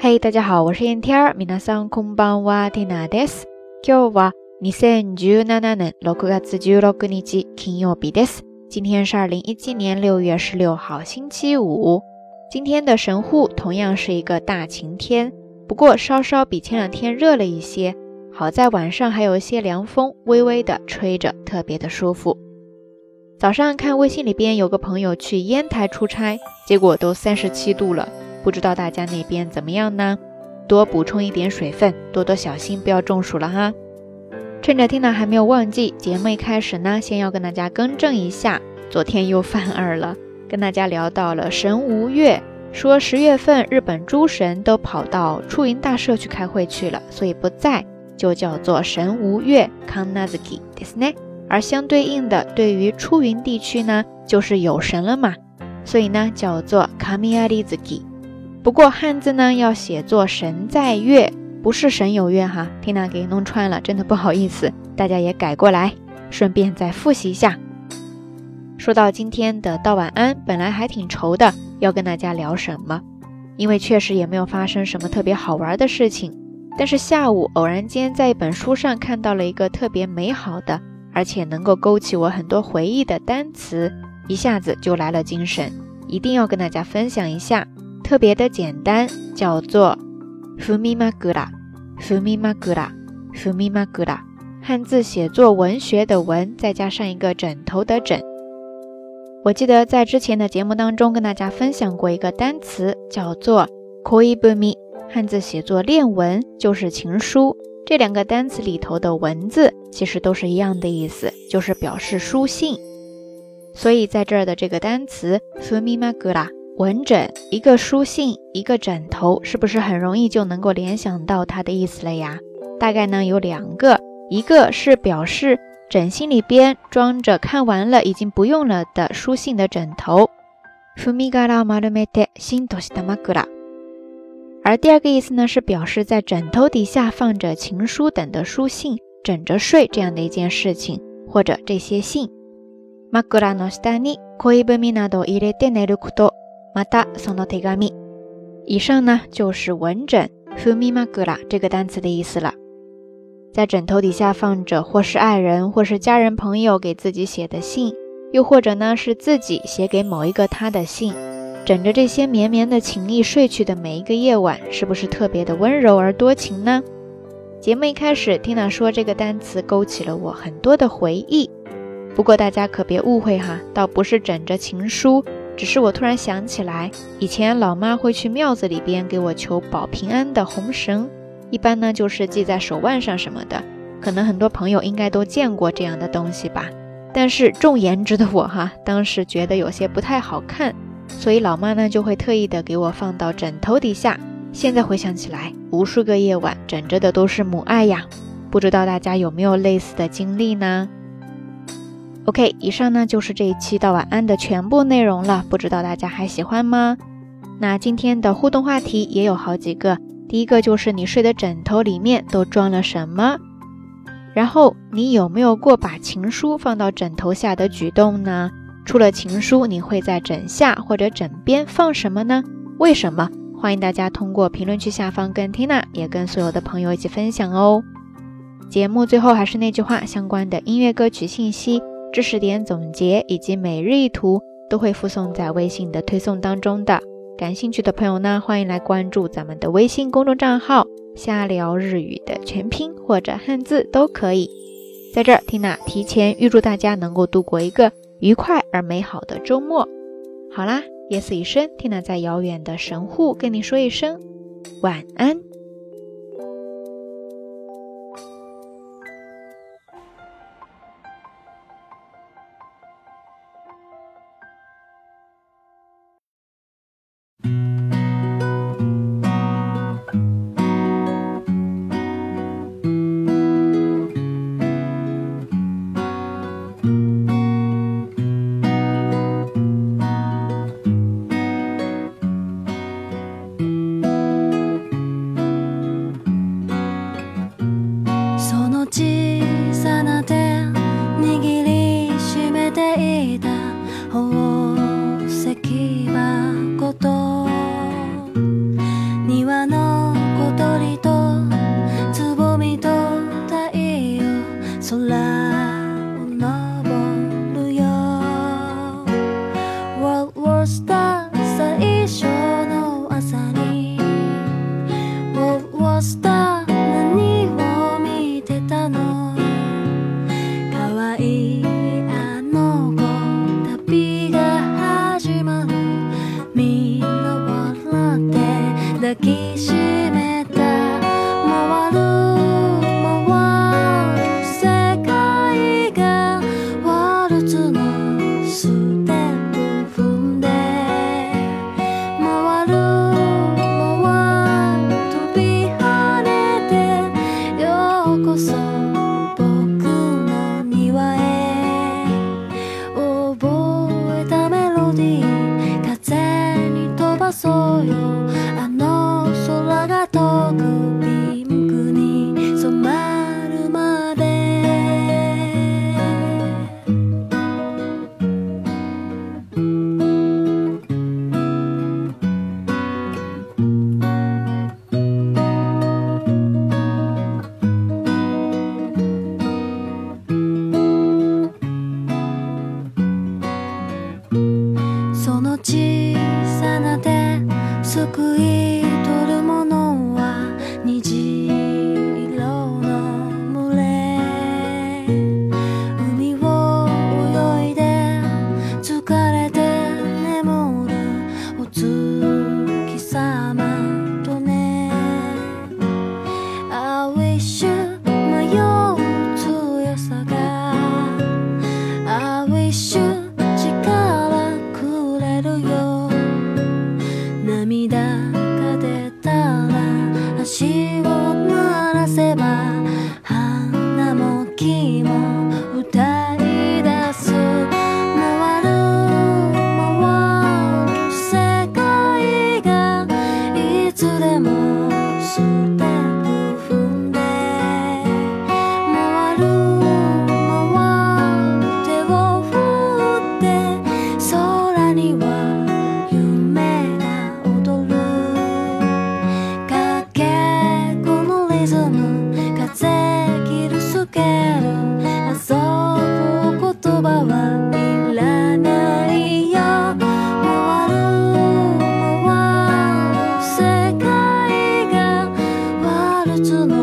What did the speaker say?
嘿，大家好，我是燕天儿。皆さんこんばんは、ティナです。今日は二千十七年六月十六日金曜日です。今天是二零一七年六月十六号，星期五。今天的神户同样是一个大晴天，不过稍稍比前两天热了一些。好在晚上还有一些凉风，微微的吹着，特别的舒服。早上看微信里边有个朋友去烟台出差，结果都三十七度了。 不知道大家那边怎么样呢？多补充一点水分，多多小心，不要中暑了哈。趁着 Tina 还没有忘记，节目一开始呢，先要跟大家更正一下，昨天又犯二了，跟大家聊到了神无月，说十月份日本诸神都跑到出云大社去开会去了，所以不在，就叫做神无月 Kanazuki ですね。而相对应的，对于出云地区呢，就是有神了嘛，所以呢叫做 Kamiarizuki。 不过汉字呢要写作“神在月”，不是“神有月”哈。缇娜给弄串了，真的不好意思，大家也改过来，顺便再复习一下。说到今天的道晚安，本来还挺愁的，要跟大家聊什么？因为确实也没有发生什么特别好玩的事情。但是下午偶然间在一本书上看到了一个特别美好的，而且能够勾起我很多回忆的单词，一下子就来了精神，一定要跟大家分享一下。特别的简单，叫做 “fumi magura”，“fumi magura”，“fumi magura”。汉字写作文学的文，再加上一个枕头的枕。我记得在之前的节目当中跟大家分享过一个单词，叫做 “koibumi”，汉字写作恋文，就是情书。这两个单词里头的文字其实都是一样的意思，就是表示书信。所以在这儿的这个单词 fumigla 文枕一个书信，一个枕头，是不是很容易就能够联想到它的意思了呀？大概呢有两个，一个是表示枕芯里边装着看完了已经不用了的书信的枕头，而第二个意思呢是表示在枕头底下放着情书等的书信，枕着睡这样的一件事情，或者这些信。またその手紙。以上呢就是文枕 fumi magura 这个单词的意思了。在枕头底下放着或是爱人或是家人朋友给自己写的信，又或者呢是自己写给某一个他的信，枕着这些绵绵的情意睡去的每一个夜晚，是不是特别的温柔而多情呢？节目一开始，Tina 说这个单词勾起了我很多的回忆。不过大家可别误会哈，倒不是枕着情书。 只是我突然想起来，以前老妈会去庙子里边给我求保平安的红绳，一般呢就是系在手腕上什么的。可能很多朋友应该都见过这样的东西吧。但是重颜值的我哈，当时觉得有些不太好看，所以老妈呢就会特意的给我放到枕头底下。现在回想起来，无数个夜晚枕着的都是母爱呀。不知道大家有没有类似的经历呢？OK，以上呢就是这一期到晚安的全部内容了，不知道大家还喜欢吗？那今天的互动话题也有好几个，第一个就是你睡的枕头里面都装了什么？然后你有没有过把情书放到枕头下的举动呢？除了情书，你会在枕下或者枕边放什么呢？为什么？欢迎大家通过评论区下方跟 Tina 也跟所有的朋友一起分享哦。节目最后还是那句话，相关的音乐歌曲信息。知识点总结以及每日一图都会附送在微信的推送当中的。感兴趣的朋友呢，欢迎来关注咱们的微信公众账号“瞎聊日语”的全拼或者汉字都可以。在这儿，缇娜提前预祝大家能够度过一个愉快而美好的周末。好啦，夜色已深，缇娜在遥远的神户跟你说一声晚安。小さな手握りしめていた宝石箱と庭の小鳥とつぼみと太陽空その小涙。ルツの